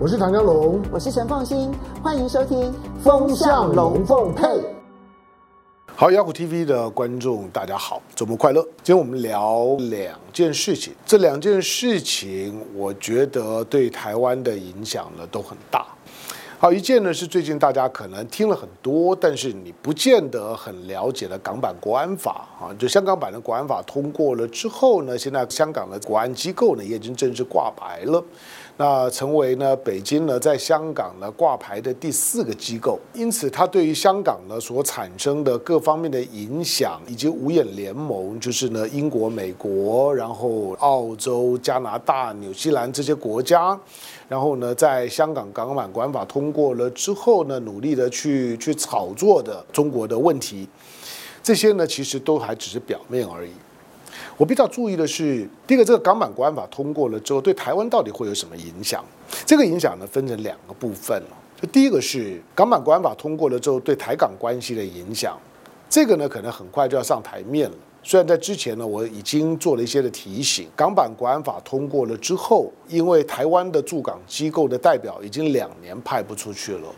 我是唐江龙，我是陈凤新，欢迎收听《风向龙凤配》。好，雅虎 TV 的观众大家好，周末快乐！今天我们聊两件事情，这两件事情我觉得对台湾的影响呢都很大。好，一件呢是最近大家可能听了很多，但是你不见得很了解的港版国安法啊，就香港版的国安法通过了之后呢，现在香港的国安机构呢也已经正式挂牌了，那成为呢北京呢在香港呢挂牌的第四个机构，因此它对于香港呢所产生的各方面的影响，以及五眼联盟，就是呢英国、美国，然后澳洲、加拿大、纽西兰这些国家。然后呢，在香港港版管法通过了之后呢，努力的去去炒作的中国的问题，这些呢其实都还只是表面而已。我比较注意的是，第一个，这个港版国安法通过了之后，对台湾到底会有什么影响？这个影响呢分成两个部分。就第一个是港版国安法通过了之后对台港关系的影响，这个呢可能很快就要上台面了。虽然在之前呢，我已经做了一些的提醒，港版国安法通过了之后，因为台湾的驻港机构的代表已经两年派不出去了，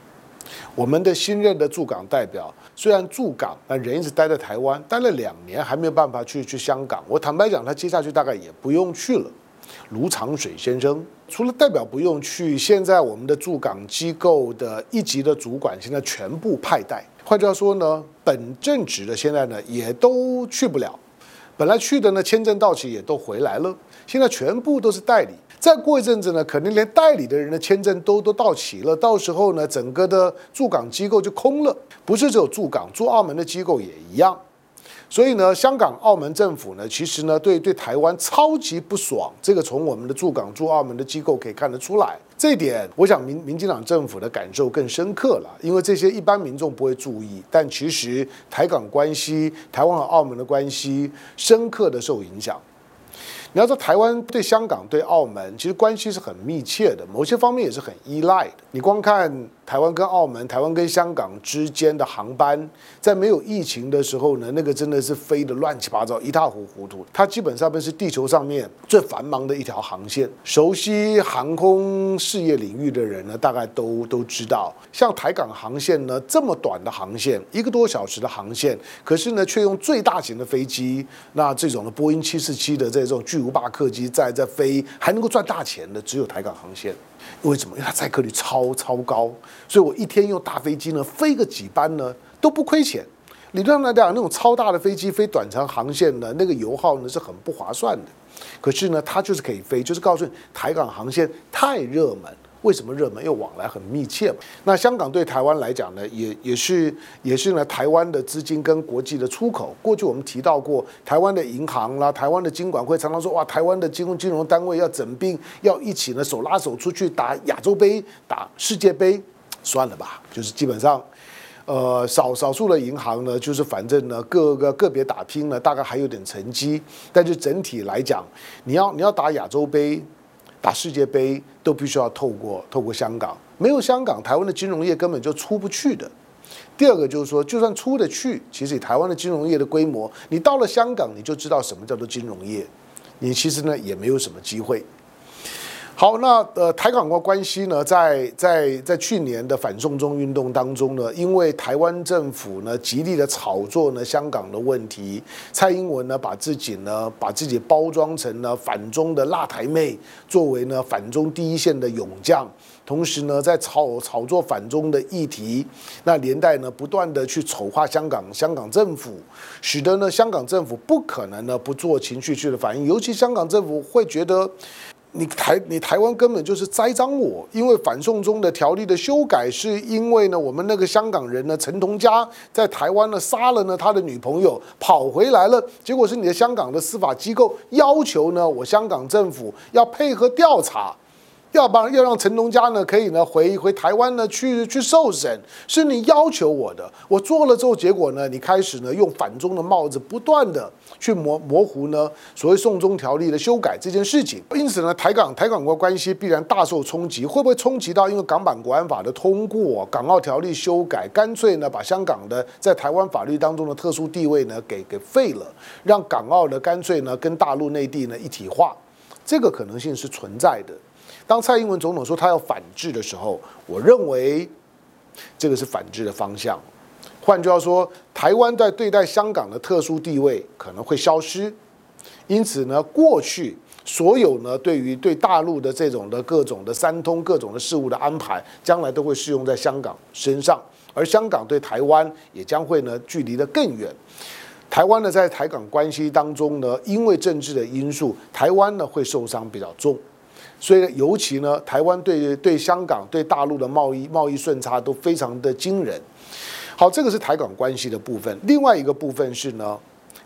我们的新任的驻港代表虽然驻港，但人一直待在台湾，待了两年还没有办法去去香港。我坦白讲，他接下去大概也不用去了。卢长水先生除了代表不用去，现在我们的驻港机构的一级的主管现在全部派代。换句话说呢，本正职的现在呢也都去不了，本来去的呢签证到期也都回来了，现在全部都是代理。再过一阵子呢，可能连代理的人的签证都都到齐了，到时候呢，整个的驻港机构就空了。不是只有驻港，驻澳门的机构也一样。所以呢，香港、澳门政府呢，其实呢对对台湾超级不爽，这个从我们的驻港、驻澳门的机构可以看得出来。这一点，我想民民进党政府的感受更深刻了，因为这些一般民众不会注意，但其实台港关系、台湾和澳门的关系深刻的受影响。你要说台湾对香港、对澳门，其实关系是很密切的，某些方面也是很依赖的。你光看。台湾跟澳门、台湾跟香港之间的航班，在没有疫情的时候呢，那个真的是飞得乱七八糟、一塌糊涂。它基本上是地球上面最繁忙的一条航线。熟悉航空事业领域的人呢，大概都都知道，像台港航线呢，这么短的航线，一个多小时的航线，可是呢，却用最大型的飞机，那这种的波音七四七的这种巨无霸客机在在飞，还能够赚大钱的，只有台港航线。为什么？因为它载客率超超高，所以我一天用大飞机呢飞个几班呢都不亏钱。理论上来讲，那种超大的飞机飞短程航线呢，那个油耗呢是很不划算的。可是呢，它就是可以飞，就是告诉你台港航线太热门。为什么热门？因为往来很密切嘛。那香港对台湾来讲呢，也也是也是呢，台湾的资金跟国际的出口。过去我们提到过，台湾的银行啦，台湾的金管会常常说，哇，台湾的金融金融单位要整并，要一起呢手拉手出去打亚洲杯、打世界杯。算了吧，就是基本上，呃，少少数的银行呢，就是反正呢，各个个别打拼呢，大概还有点成绩。但是整体来讲，你要你要打亚洲杯。打世界杯都必须要透过透过香港，没有香港，台湾的金融业根本就出不去的。第二个就是说，就算出得去，其实以台湾的金融业的规模，你到了香港，你就知道什么叫做金融业，你其实呢也没有什么机会。好，那呃，台港关关系呢，在在在去年的反送中运动当中呢，因为台湾政府呢极力的炒作呢香港的问题，蔡英文呢把自己呢把自己包装成呢反中的辣台妹，作为呢反中第一线的勇将，同时呢在炒炒作反中的议题，那连带呢不断的去丑化香港香港政府，使得呢香港政府不可能呢不做情绪性的反应，尤其香港政府会觉得。你台你台湾根本就是栽赃我，因为反送中的条例的修改，是因为呢，我们那个香港人呢，陈同佳在台湾呢杀了呢他的女朋友，跑回来了，结果是你的香港的司法机构要求呢，我香港政府要配合调查。要帮要让陈同佳呢可以呢回回台湾呢去去受审，是你要求我的，我做了之后，结果呢你开始呢用反中的帽子不断的去模模糊呢所谓送中条例的修改这件事情，因此呢台港台港国关系必然大受冲击，会不会冲击到因为港版国安法的通过，港澳条例修改，干脆呢把香港的在台湾法律当中的特殊地位呢给给废了，让港澳呢干脆呢跟大陆内地呢一体化，这个可能性是存在的。当蔡英文总统说他要反制的时候，我认为这个是反制的方向。换句话说，台湾在对待香港的特殊地位可能会消失。因此呢，过去所有呢对于对大陆的这种的各种的三通各种的事务的安排，将来都会适用在香港身上，而香港对台湾也将会呢距离的更远。台湾呢在台港关系当中呢，因为政治的因素，台湾呢会受伤比较重。所以，尤其呢，台湾对对香港、对大陆的贸易贸易顺差都非常的惊人。好，这个是台港关系的部分。另外一个部分是呢，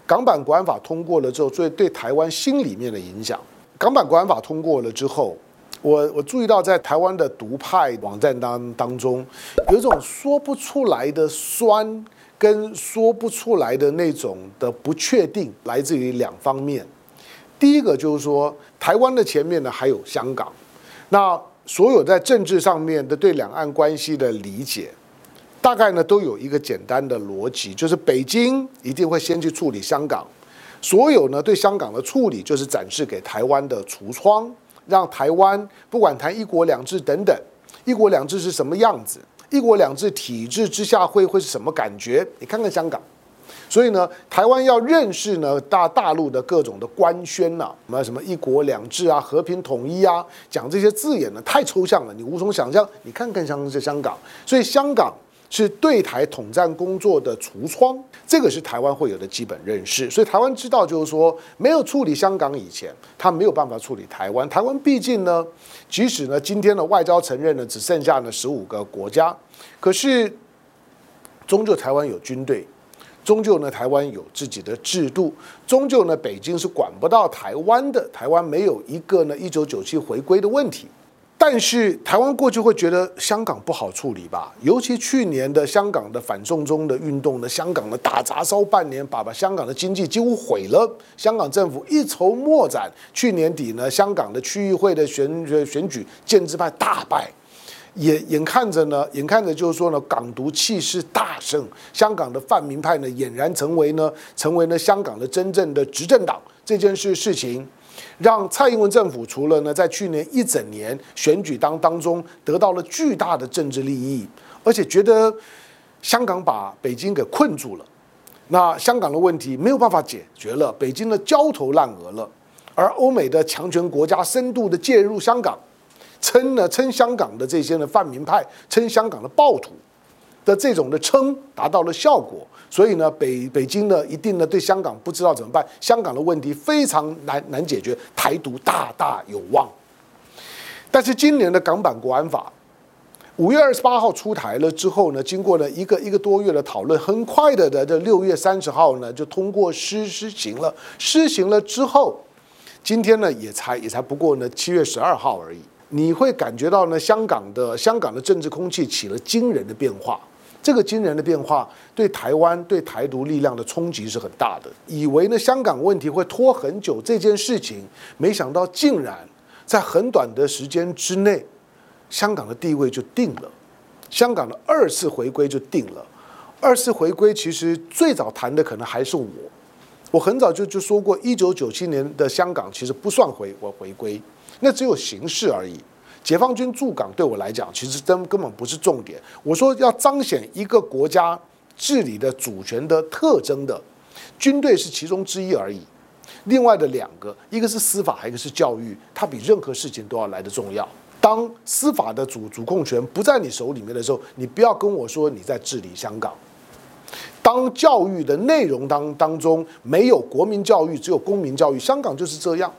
港版国安法通过了之后，所以对台湾心里面的影响。港版国安法通过了之后，我我注意到在台湾的独派网站当当中，有一种说不出来的酸，跟说不出来的那种的不确定，来自于两方面。第一个就是说，台湾的前面呢还有香港，那所有在政治上面的对两岸关系的理解，大概呢都有一个简单的逻辑，就是北京一定会先去处理香港，所有呢对香港的处理就是展示给台湾的橱窗，让台湾不管谈一国两制等等，一国两制是什么样子，一国两制体制之下会会是什么感觉，你看看香港。所以呢，台湾要认识呢大大陆的各种的官宣呐、啊，什么什么一国两制啊、和平统一啊，讲这些字眼呢太抽象了，你无从想象。你看看像是香港，所以香港是对台统战工作的橱窗，这个是台湾会有的基本认识。所以台湾知道，就是说没有处理香港以前，他没有办法处理台湾。台湾毕竟呢，即使呢今天的外交承认呢只剩下呢十五个国家，可是终究台湾有军队。终究呢，台湾有自己的制度。终究呢，北京是管不到台湾的。台湾没有一个呢，一九九七回归的问题。但是台湾过去会觉得香港不好处理吧？尤其去年的香港的反送中的运动呢，香港的大砸烧半年，把把香港的经济几乎毁了。香港政府一筹莫展。去年底呢，香港的区域会的选选举，建制派大败。眼眼看着呢，眼看着就是说呢，港独气势大盛，香港的泛民派呢，俨然成为呢，成为呢香港的真正的执政党。这件事事情，让蔡英文政府除了呢，在去年一整年选举当当中得到了巨大的政治利益，而且觉得香港把北京给困住了，那香港的问题没有办法解决了，北京的焦头烂额了，而欧美的强权国家深度的介入香港。称呢，称香港的这些呢泛民派，称香港的暴徒的这种的称达到了效果，所以呢北北京呢一定呢对香港不知道怎么办，香港的问题非常难难解决，台独大大有望。但是今年的港版国安法五月二十八号出台了之后呢，经过了一个一个多月的讨论，很快的的这六月三十号呢就通过施施行了，施行了之后，今天呢也才也才不过呢七月十二号而已。你会感觉到呢，香港的香港的政治空气起了惊人的变化。这个惊人的变化对台湾对台独力量的冲击是很大的。以为呢香港问题会拖很久这件事情，没想到竟然在很短的时间之内，香港的地位就定了，香港的二次回归就定了。二次回归其实最早谈的可能还是我，我很早就就说过，一九九七年的香港其实不算回我回归。那只有形式而已。解放军驻港对我来讲，其实真根本不是重点。我说要彰显一个国家治理的主权的特征的，军队是其中之一而已。另外的两个，一个是司法，还有一个是教育，它比任何事情都要来得重要。当司法的主主控权不在你手里面的时候，你不要跟我说你在治理香港。当教育的内容当当中没有国民教育，只有公民教育，香港就是这样。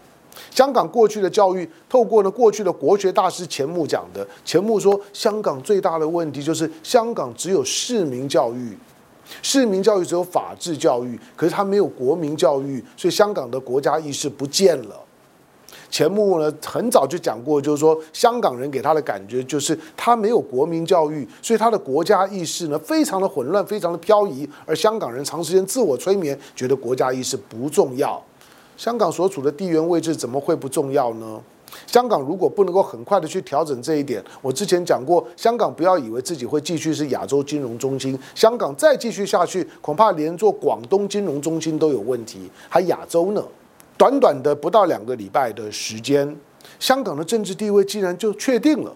香港过去的教育，透过呢过去的国学大师钱穆讲的，钱穆说，香港最大的问题就是香港只有市民教育，市民教育只有法治教育，可是他没有国民教育，所以香港的国家意识不见了。钱穆呢很早就讲过，就是说香港人给他的感觉就是他没有国民教育，所以他的国家意识呢非常的混乱，非常的飘移，而香港人长时间自我催眠，觉得国家意识不重要。香港所处的地缘位置怎么会不重要呢？香港如果不能够很快的去调整这一点，我之前讲过，香港不要以为自己会继续是亚洲金融中心，香港再继续下去，恐怕连做广东金融中心都有问题，还亚洲呢？短短的不到两个礼拜的时间，香港的政治地位竟然就确定了。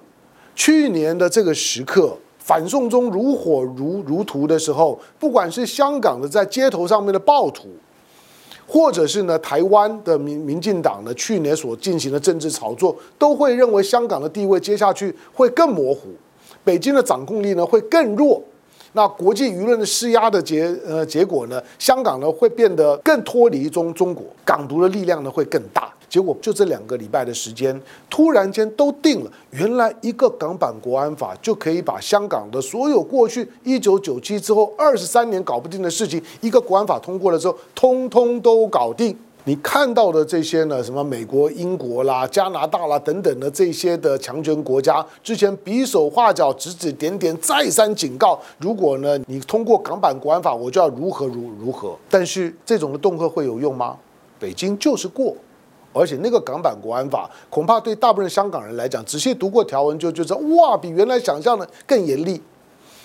去年的这个时刻，反送中如火如如荼的时候，不管是香港的在街头上面的暴徒，或者是呢台湾的民民进党呢去年所进行的政治炒作，都会认为香港的地位接下去会更模糊，北京的掌控力呢会更弱。那国际舆论的施压的结呃结果呢，香港呢会变得更脱离中中国，港独的力量呢会更大。结果就这两个礼拜的时间，突然间都定了。原来一个港版国安法就可以把香港的所有过去一九九七之后二十三年搞不定的事情，一个国安法通过了之后，通通都搞定。你看到的这些呢，什么美国、英国啦、加拿大啦等等的这些的强权国家，之前比手画脚、指指点点、再三警告，如果呢你通过港版国安法，我就要如何如如何。但是这种的恫吓会有用吗？北京就是过，而且那个港版国安法恐怕对大部分香港人来讲，仔细读过条文就觉得哇，比原来想象的更严厉。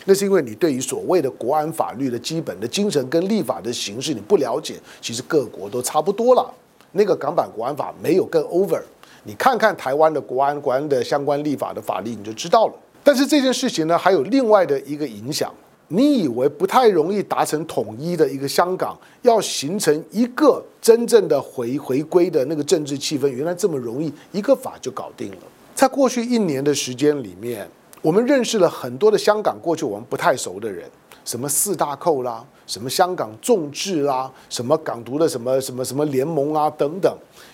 那是因为你对于所谓的国安法律的基本的精神跟立法的形式你不了解，其实各国都差不多了。那个港版国安法没有更 over，你看看台湾的国安国安的相关立法的法律你就知道了。但是这件事情呢，还有另外的一个影响。你以为不太容易达成统一的一个香港，要形成一个真正的回回归的那个政治气氛，原来这么容易，一个法就搞定了。在过去一年的时间里面。我们认识了很多的香港过去我们不太熟的人，什么四大寇啦，什么香港众志啦，什么港独的什么什么什么联盟啊等等，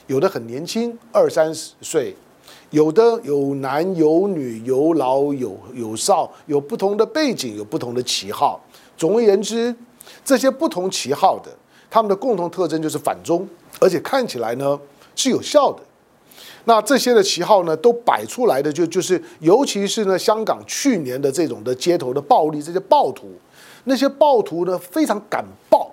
有的很年轻，二三十岁，有的有男有女，有老有有少，有不同的背景，有不同的旗号。总而言之，这些不同旗号的，他们的共同特征就是反中，而且看起来呢是有效的。那这些的旗号呢，都摆出来的就就是，尤其是呢，香港去年的这种的街头的暴力，这些暴徒，那些暴徒呢非常敢爆，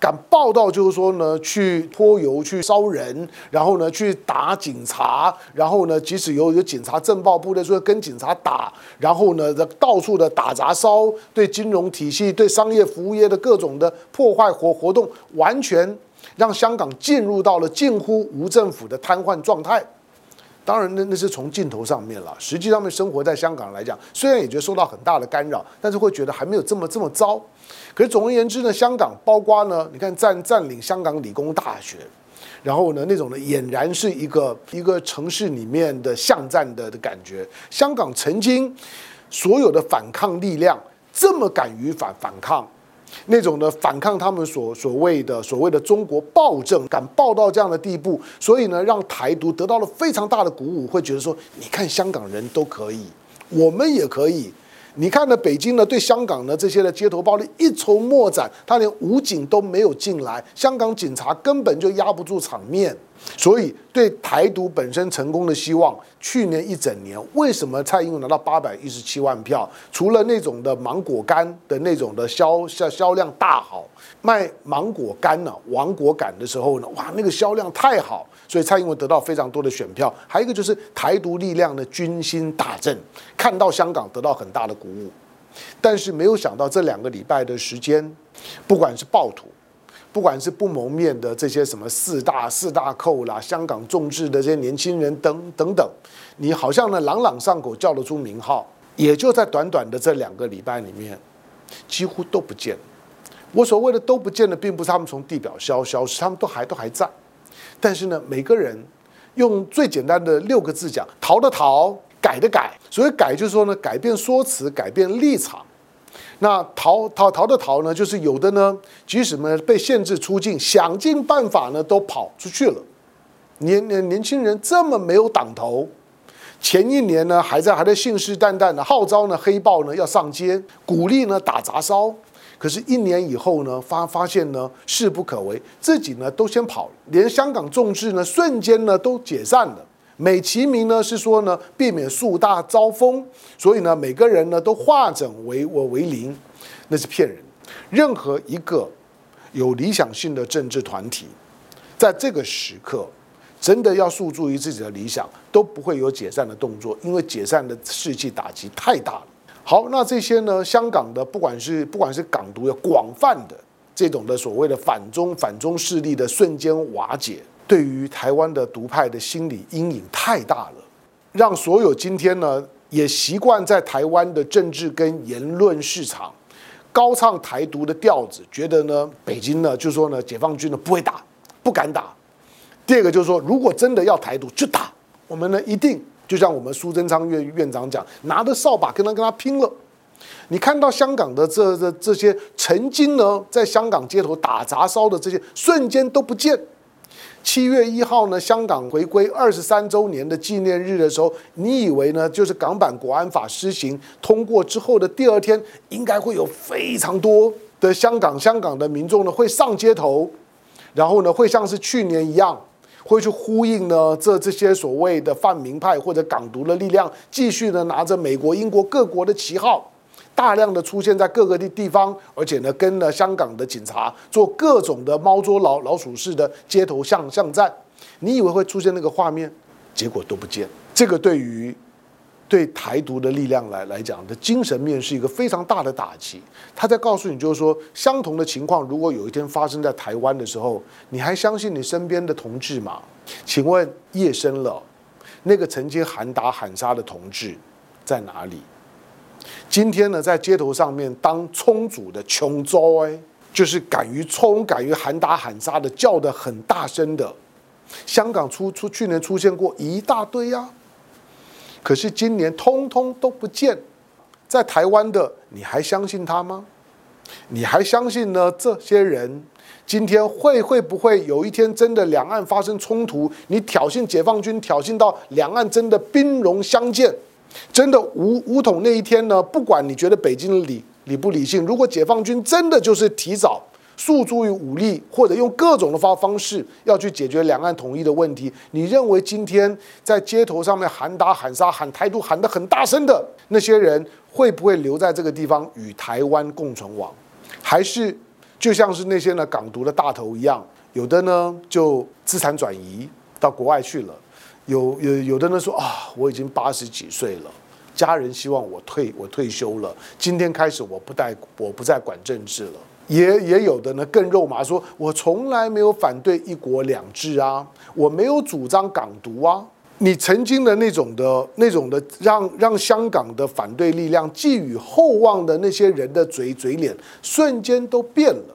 敢报道就是说呢，去泼油、去烧人，然后呢去打警察，然后呢即使有有警察政报部队说跟警察打，然后呢到处的打砸烧，对金融体系、对商业服务业的各种的破坏活活动，完全。让香港进入到了近乎无政府的瘫痪状态。当然，那那是从镜头上面了。实际上面生活在香港来讲，虽然也觉得受到很大的干扰，但是会觉得还没有这么这么糟。可是总而言之呢，香港包括呢，你看占占领香港理工大学，然后呢那种呢俨然是一个一个城市里面的巷战的的感觉。香港曾经所有的反抗力量这么敢于反反抗。那种的反抗，他们所所谓的所谓的中国暴政，敢暴到这样的地步，所以呢，让台独得到了非常大的鼓舞，会觉得说，你看香港人都可以，我们也可以。你看呢，北京呢对香港呢这些的街头暴力一筹莫展，他连武警都没有进来，香港警察根本就压不住场面。所以，对台独本身成功的希望，去年一整年，为什么蔡英文拿到八百一十七万票？除了那种的芒果干的那种的销销销量大好，卖芒果干呢、啊，亡国感的时候呢，哇，那个销量太好，所以蔡英文得到非常多的选票。还有一个就是台独力量的军心大振，看到香港得到很大的鼓舞。但是没有想到这两个礼拜的时间，不管是暴徒。不管是不谋面的这些什么四大四大寇啦，香港众志的这些年轻人等等等，你好像呢朗朗上口叫得出名号，也就在短短的这两个礼拜里面，几乎都不见。我所谓的都不见的，并不是他们从地表消消失，他们都还都还在。但是呢，每个人用最简单的六个字讲：逃的逃，改的改。所谓改，就是说呢，改变说辞，改变立场。那逃逃逃的逃呢，就是有的呢，即使呢被限制出境，想尽办法呢都跑出去了。年年年轻人这么没有党头，前一年呢还在还在信誓旦旦的号召呢黑暴呢要上街，鼓励呢打砸烧。可是，一年以后呢，发发现呢势不可为，自己呢都先跑了，连香港众志呢瞬间呢都解散了。美其名呢是说呢，避免树大招风，所以呢每个人呢都化整为我为零，那是骗人。任何一个有理想性的政治团体，在这个时刻真的要诉诸于自己的理想，都不会有解散的动作，因为解散的士气打击太大了。好，那这些呢，香港的不管是不管是港独的广泛的这种的所谓的反中反中势力的瞬间瓦解。对于台湾的独派的心理阴影太大了，让所有今天呢也习惯在台湾的政治跟言论市场高唱台独的调子，觉得呢北京呢就说呢解放军呢不会打，不敢打。第二个就是说，如果真的要台独就打，我们呢一定就像我们苏贞昌院院长讲，拿着扫把跟他跟他拼了。你看到香港的这这这些曾经呢在香港街头打砸烧的这些瞬间都不见。七月一号呢，香港回归二十三周年的纪念日的时候，你以为呢，就是港版国安法施行通过之后的第二天，应该会有非常多的香港香港的民众呢会上街头，然后呢会像是去年一样，会去呼应呢这这些所谓的泛民派或者港独的力量，继续呢拿着美国、英国各国的旗号。大量的出现在各个地地方，而且呢，跟了香港的警察做各种的猫捉老老鼠式的街头巷巷战。你以为会出现那个画面，结果都不见。这个对于对台独的力量来来讲的精神面是一个非常大的打击。他在告诉你，就是说，相同的情况如果有一天发生在台湾的时候，你还相信你身边的同志吗？请问夜深了，那个曾经喊打喊杀的同志在哪里？今天呢，在街头上面当冲主的穷州哎，就是敢于冲、敢于喊打喊杀的，叫得很大声的。香港出出去年出现过一大堆呀、可是今年通通都不见。在台湾的，你还相信他吗？你还相信呢？这些人今天会会不会有一天真的两岸发生冲突？你挑衅解放军，挑衅到两岸真的兵戎相见？真的武武统那一天呢？不管你觉得北京理理不理性，如果解放军真的就是提早诉诸于武力，或者用各种的方方式要去解决两岸统一的问题，你认为今天在街头上面喊打喊杀喊台独喊得很大声的那些人，会不会留在这个地方与台湾共存亡？还是就像是那些呢港独的大头一样，有的呢就资产转移到国外去了？有有有的人说啊，我已经八十几岁了，家人希望我退我退休了，今天开始我不带我不再管政治了。也也有的呢更肉麻，说我从来没有反对一国两制啊，我没有主张港独啊。你曾经的那种的那种的让让香港的反对力量寄予厚望的那些人的嘴嘴脸，瞬间都变了。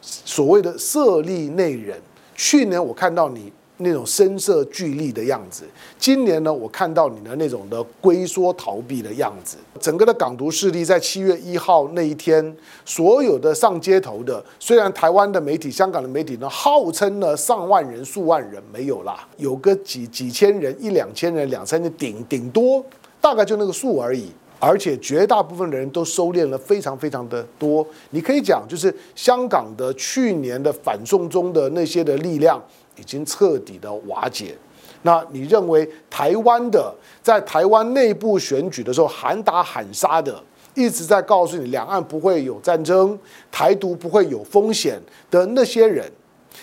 所谓的色厉内荏，去年我看到你。那种声色俱厉的样子，今年呢，我看到你的那种的龟缩逃避的样子。整个的港独势力在七月一号那一天，所有的上街头的，虽然台湾的媒体、香港的媒体呢，号称呢上万人、数万人没有啦，有个几几千人、一两千人、两三千，顶顶多大概就那个数而已。而且绝大部分的人都收敛了非常非常的多。你可以讲，就是香港的去年的反送中的那些的力量。已经彻底的瓦解。那你认为台湾的在台湾内部选举的时候喊打喊杀的，一直在告诉你两岸不会有战争，台独不会有风险的那些人，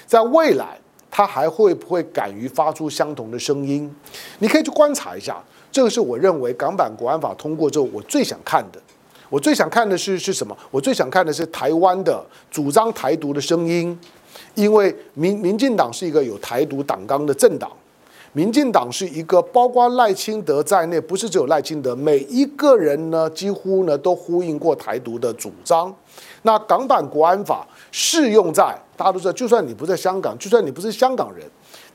在未来他还会不会敢于发出相同的声音？你可以去观察一下。这个是我认为港版国安法通过之后，我最想看的。我最想看的是是什么？我最想看的是台湾的主张台独的声音。因为民民进党是一个有台独党纲的政党，民进党是一个包括赖清德在内，不是只有赖清德，每一个人呢几乎呢都呼应过台独的主张。那港版国安法适用在大家都知道，就算你不在香港，就算你不是香港人，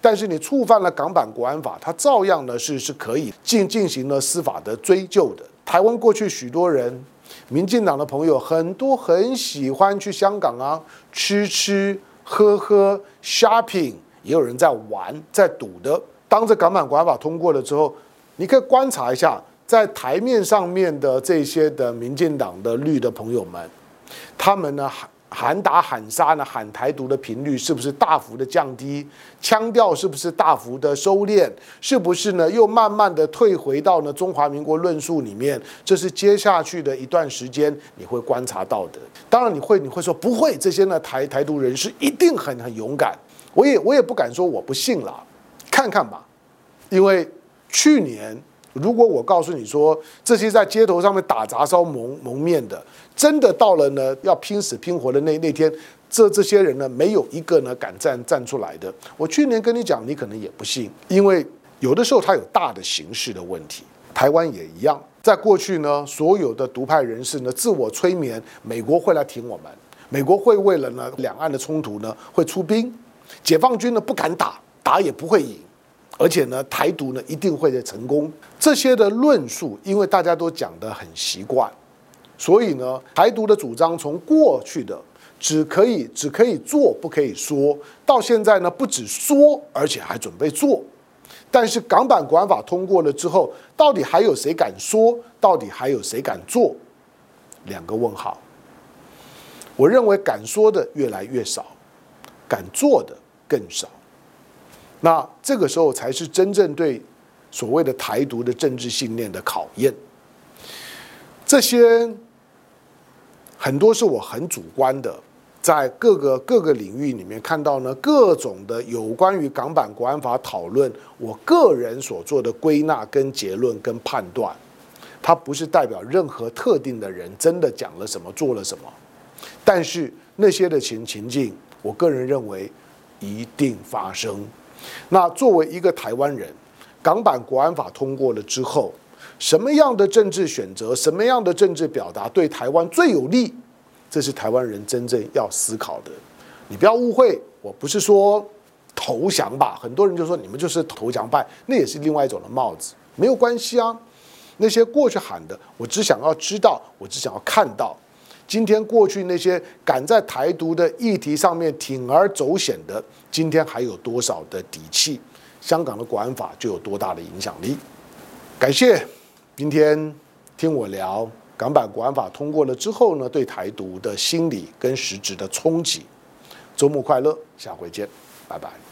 但是你触犯了港版国安法，它照样呢是是可以进进行了司法的追究的。台湾过去许多人，民进党的朋友很多很喜欢去香港啊，吃吃。喝喝 shopping，也有人在玩，在赌的。当这港版国安法通过了之后，你可以观察一下，在台面上面的这些的民进党的绿的朋友们，他们呢还喊打喊杀呢，喊台独的频率是不是大幅的降低？腔调是不是大幅的收敛？是不是呢又慢慢的退回到呢中华民国论述里面？这是接下去的一段时间你会观察到的。当然，你会你会说不会，这些呢台台独人士一定很很勇敢。我也我也不敢说我不信了，看看吧。因为去年，如果我告诉你说这些在街头上面打砸烧蒙蒙面的，真的到了呢要拼死拼活的那那天，这这些人呢，没有一个呢敢站站出来的。我去年跟你讲，你可能也不信，因为有的时候他有大的形势的问题。台湾也一样，在过去呢，所有的独派人士呢，自我催眠，美国会来挺我们，美国会为了呢两岸的冲突呢会出兵，解放军呢不敢打，打也不会赢，而且呢台独呢一定会成功。这些的论述，因为大家都讲得很习惯，所以呢台独的主张从过去的只可以只可以做不可以说，到现在呢不止说，而且还准备做。但是港版国安法通过了之后，到底还有谁敢说？到底还有谁敢做？两个问号。我认为敢说的越来越少，敢做的更少。那这个时候才是真正对所谓的台独的政治信念的考验。这些很多是我很主观的。在各个各个领域里面看到呢，各种的有关于港版国安法讨论，我个人所做的归纳跟结论跟判断，它不是代表任何特定的人真的讲了什么做了什么，但是那些的情情境，我个人认为一定发生。那作为一个台湾人，港版国安法通过了之后，什么样的政治选择，什么样的政治表达对台湾最有利？这是台湾人真正要思考的，你不要误会，我不是说投降吧。很多人就说你们就是投降派，那也是另外一种的帽子，没有关系啊。那些过去喊的，我只想要知道，我只想要看到，今天过去那些敢在台独的议题上面铤而走险的，今天还有多少的底气？香港的国安法就有多大的影响力？感谢今天听我聊。港版国安法通过了之后呢，对台独的心理跟实质的冲击。周末快乐，下回见，拜拜。